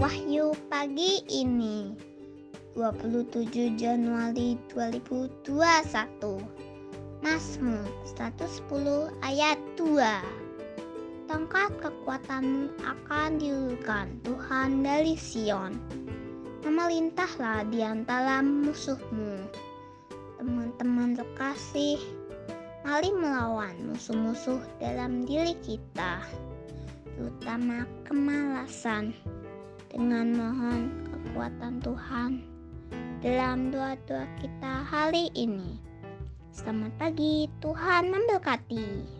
Wahyu pagi ini. 27 Januari 2021 Mazmur 110 ayat 2 Tongkat kekuatanmu akan diulurkan Tuhan dari Sion. Memelintahlah di antara musuhmu. Teman-teman terkasih Mari melawan musuh-musuh dalam diri kita terutama kemalasan dengan mohon kekuatan Tuhan dalam doa-doa kita hari ini. Selamat pagi, Tuhan memberkati.